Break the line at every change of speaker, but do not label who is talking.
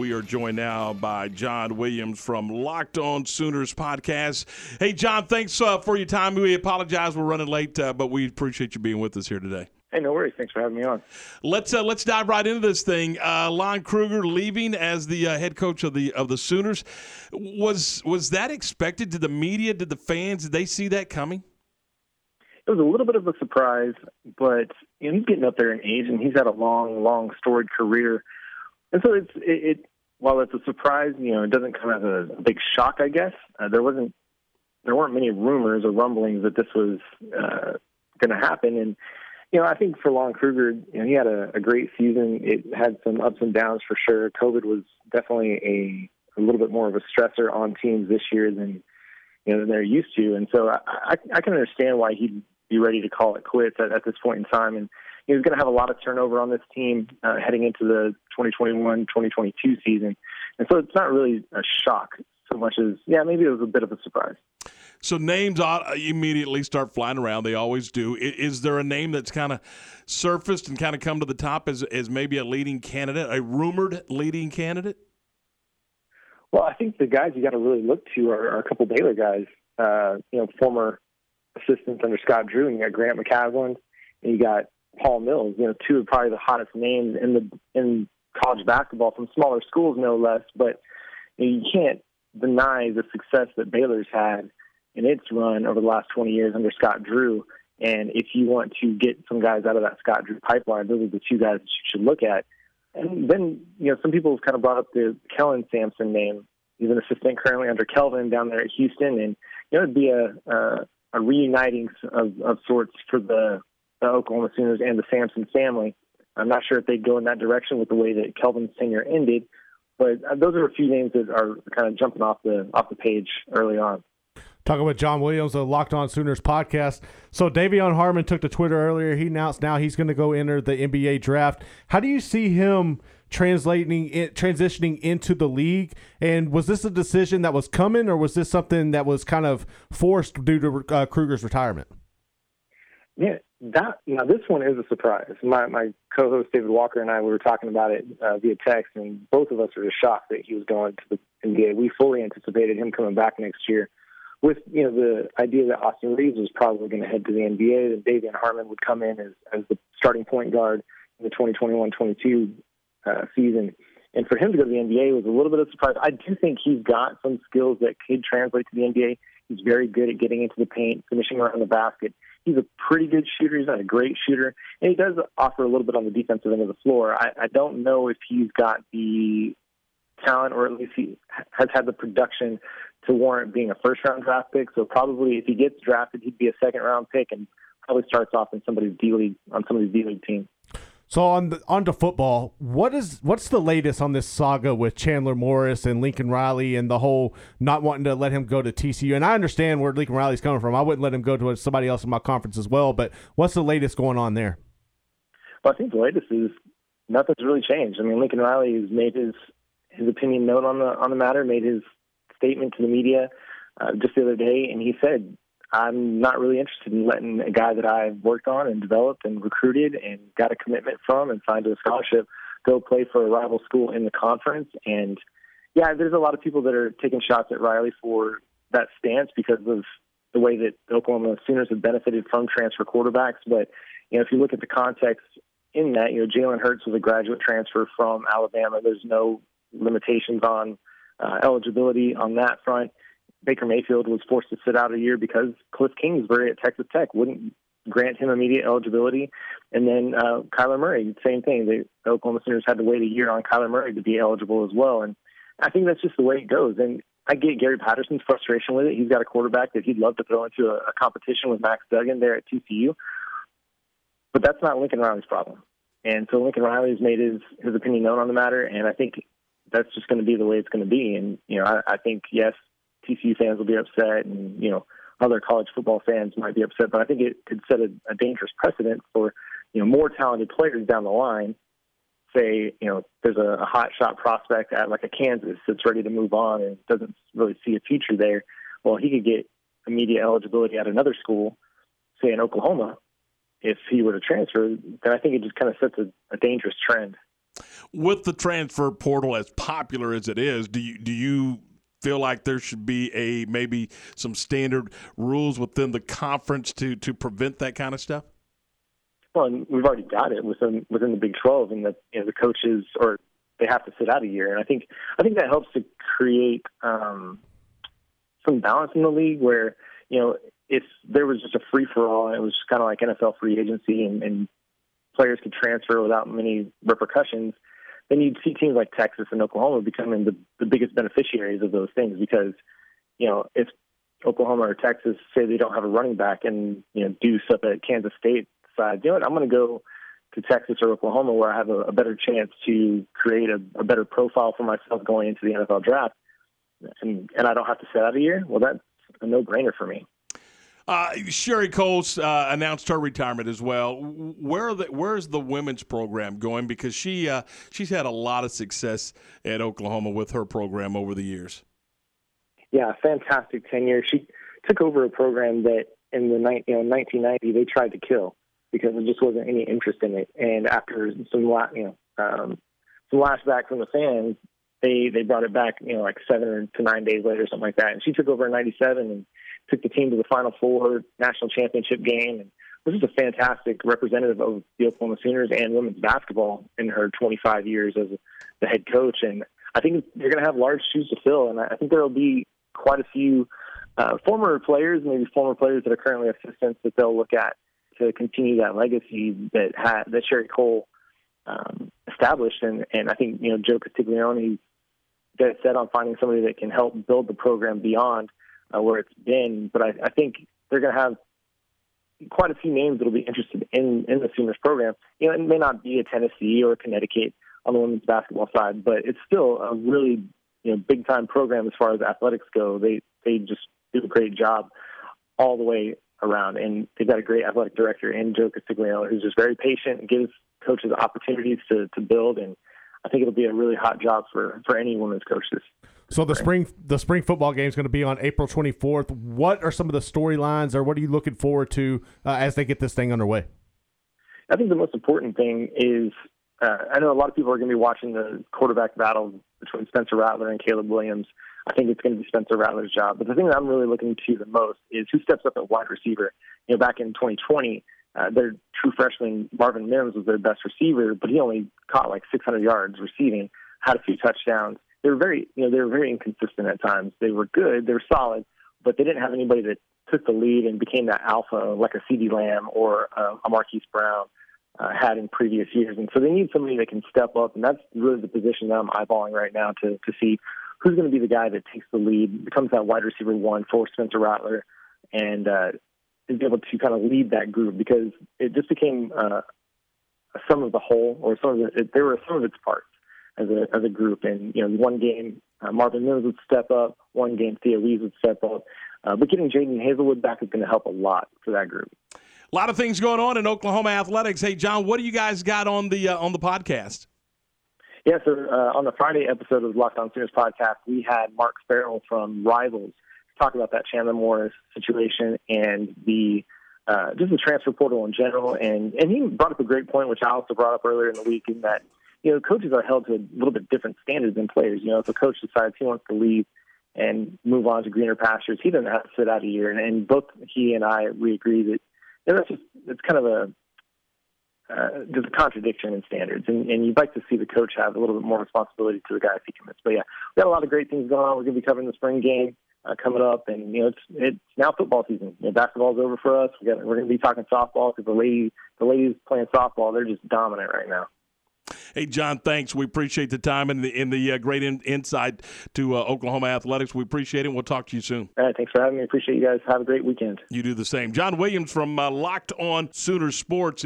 We are joined now by John Williams from Locked On Sooners podcast. Hey, John, thanks uh, for your time. We apologize we're running late, uh, but we appreciate you being with us here today.
Hey, no worries. Thanks for having me on.
Let's uh, let's dive right into this thing. Uh, Lon Kruger leaving as the uh, head coach of the of the Sooners was was that expected? Did the media, did the fans, did they see that coming?
It was a little bit of a surprise, but you know, he's getting up there in age, and he's had a long, long storied career, and so it's it, it while it's a surprise, you know, it doesn't come as a big shock. I guess uh, there wasn't there weren't many rumors or rumblings that this was uh, going to happen, and you know, I think for Lon Kruger, you know, he had a, a great season. It had some ups and downs for sure. COVID was definitely a, a little bit more of a stressor on teams this year than you know than they're used to, and so I, I, I can understand why he'd be ready to call it quits at, at this point in time. And he was going to have a lot of turnover on this team uh, heading into the 2021-2022 season, and so it's not really a shock so much as yeah, maybe it was a bit of a surprise.
So names immediately start flying around. They always do. Is there a name that's kind of surfaced and kind of come to the top as, as maybe a leading candidate, a rumored leading candidate?
Well, I think the guys you got to really look to are, are a couple Baylor guys. Uh, you know, former assistants under Scott Drew. And you got Grant McCasland, and you got Paul Mills. You know, two of probably the hottest names in the in college basketball from smaller schools, no less. But you, know, you can't deny the success that Baylor's had in its run over the last 20 years under Scott Drew. And if you want to get some guys out of that Scott Drew pipeline, those are the two guys that you should look at. And then, you know, some people have kind of brought up the Kelvin Sampson name. He's an assistant currently under Kelvin down there at Houston, and you know, it'd be a a, a reuniting of, of sorts for the, the Oklahoma Sooners and the Sampson family. I'm not sure if they'd go in that direction with the way that Kelvin's tenure ended, but those are a few names that are kind of jumping off the off the page early on.
Talking with John Williams of Locked On Sooners podcast. So De'Vion Harmon took to Twitter earlier. He announced now he's going to go enter the NBA draft. How do you see him translating it, transitioning into the league? And was this a decision that was coming, or was this something that was kind of forced due to uh, Kruger's retirement?
Yeah, that now this one is a surprise. My my co-host David Walker and I we were talking about it uh, via text, and both of us were just shocked that he was going to the NBA. We fully anticipated him coming back next year with you know the idea that Austin Reaves was probably going to head to the NBA, that De'Vion Harmon would come in as as the starting point guard in the 2021-22 uh, season, and for him to go to the NBA was a little bit of a surprise. I do think he's got some skills that could translate to the NBA. He's very good at getting into the paint, finishing around the basket. He's a pretty good shooter. He's not a great shooter, and he does offer a little bit on the defensive end of the floor. I, I don't know if he's got the talent, or at least he has had the production to warrant being a first round draft pick. So probably if he gets drafted, he'd be a second round pick and probably starts off in somebody's D league on somebody's D league team.
So on the onto football, what is what's the latest on this saga with Chandler Morris and Lincoln Riley and the whole not wanting to let him go to TCU? And I understand where Lincoln Riley's coming from. I wouldn't let him go to somebody else in my conference as well. But what's the latest going on there?
Well, I think the latest is nothing's really changed. I mean, Lincoln Riley has made his his opinion known on the on the matter, made his statement to the media uh, just the other day, and he said, "I'm not really interested in letting a guy that I've worked on and developed and recruited and got a commitment from and signed to a scholarship go play for a rival school in the conference." And yeah, there's a lot of people that are taking shots at Riley for that stance because of the way that Oklahoma Sooners have benefited from transfer quarterbacks. But you know, if you look at the context in that, you know, Jalen Hurts was a graduate transfer from Alabama. There's no limitations on uh, eligibility on that front. Baker Mayfield was forced to sit out a year because Cliff Kingsbury at Texas Tech wouldn't grant him immediate eligibility. And then uh, Kyler Murray, same thing. The Oklahoma Sooners had to wait a year on Kyler Murray to be eligible as well. And I think that's just the way it goes. And I get Gary Patterson's frustration with it. He's got a quarterback that he'd love to throw into a, a competition with Max Duggan there at TCU. But that's not Lincoln Riley's problem. And so Lincoln Riley has made his, his opinion known on the matter. And I think that's just going to be the way it's going to be. And you know, I, I think yes, TCU fans will be upset, and you know, other college football fans might be upset. But I think it could set a, a dangerous precedent for you know more talented players down the line. Say you know there's a, a hot shot prospect at like a Kansas that's ready to move on and doesn't really see a future there. Well, he could get immediate eligibility at another school, say in Oklahoma, if he were to transfer. Then I think it just kind of sets a, a dangerous trend.
With the transfer portal as popular as it is, do you do you feel like there should be a maybe some standard rules within the conference to to prevent that kind of stuff?
Well, and we've already got it within within the Big Twelve, and the you know, the coaches or they have to sit out a year, and I think I think that helps to create um, some balance in the league where you know if there was just a free for all it was kind of like NFL free agency and, and players could transfer without many repercussions, then you'd see teams like Texas and Oklahoma becoming the, the biggest beneficiaries of those things because, you know, if Oklahoma or Texas say they don't have a running back and, you know, Deuce up at Kansas State side, you know what, I'm going to go to Texas or Oklahoma where I have a, a better chance to create a, a better profile for myself going into the NFL draft and, and I don't have to sit out a year, well, that's a no brainer for me.
Uh, Sherri Coles uh, announced her retirement as well. Where the, where's the women's program going? Because she uh, she's had a lot of success at Oklahoma with her program over the years.
Yeah, fantastic tenure. She took over a program that in the you know 1990 they tried to kill because there just wasn't any interest in it. And after some you know um, some lashback from the fans, they they brought it back you know like seven to nine days later, or something like that. And she took over in '97 and took the team to the Final Four national championship game, and was just a fantastic representative of the Oklahoma Sooners and women's basketball in her 25 years as the head coach. And I think they're going to have large shoes to fill, and I think there will be quite a few uh, former players, maybe former players that are currently assistants, that they'll look at to continue that legacy that had that Sherri Coale um, established. And and I think you know Joe Castiglione dead set on finding somebody that can help build the program beyond uh, where it's been. But I, I think they're going to have quite a few names that'll be interested in in the Sooners program. You know, it may not be a Tennessee or a Connecticut on the women's basketball side, but it's still a really you know big time program as far as athletics go. They they just do a great job all the way around, and they've got a great athletic director in Joe Castiglione who's just very patient and gives coaches opportunities to to build and. I think it'll be a really hot job for, for any women's coaches.
So the spring the spring football game is going to be on April 24th. What are some of the storylines, or what are you looking forward to uh, as they get this thing underway?
I think the most important thing is uh, I know a lot of people are going to be watching the quarterback battle between Spencer Rattler and Caleb Williams. I think it's going to be Spencer Rattler's job. But the thing that I'm really looking to the most is who steps up at wide receiver. You know, back in 2020, uh, their true freshman Marvin Mims was their best receiver, but he only caught like 600 yards receiving, had a few touchdowns they were very, you know, they were very inconsistent at times. They were good, they were solid, but they didn't have anybody that took the lead and became that alpha like a CeeDee Lamb or uh, a Marquise Brown uh, had in previous years. And so they need somebody that can step up, and that's really the position that I'm eyeballing right now to to see who's going to be the guy that takes the lead, becomes that wide receiver one for Spencer Rattler, and uh, is able to kind of lead that group because it just became uh, sum of the whole, or some of the, it, there were some of its parts as a as a group. And you know, one game uh, Marvin Mims would step up, one game Theo Wease would step up. Uh, but getting Jadon Haselwood back is going to help a lot for that group.
A lot of things going on in Oklahoma athletics. Hey, John, what do you guys got on the uh, on the podcast?
Yeah, so uh, on the Friday episode of the Locked On Sooners podcast, we had Mark Farrell from Rivals talk about that Chandler Morris situation and the uh, just the transfer portal in general. And and he brought up a great point, which I also brought up earlier in the week, in that you know, coaches are held to a little bit different standards than players. You know, if a coach decides he wants to leave and move on to greener pastures, he doesn't have to sit out a year. And, and both he and I, we agree that you know, that's just it's kind of a uh, there's a contradiction in standards, and, and you'd like to see the coach have a little bit more responsibility to the guy if he commits. But yeah, we got a lot of great things going on. We're going to be covering the spring game uh, coming up, and you know it's it's now football season. You know, basketball's over for us. We got we're going to be talking softball because the ladies the ladies playing softball they're just dominant right now.
Hey, John, thanks. We appreciate the time and the, and the uh, great in, insight to uh, Oklahoma athletics. We appreciate it. We'll talk to you soon.
All right. Thanks for having me. Appreciate you guys. Have a great weekend.
You do the same. John Williams from uh, Locked On Sooner Sports.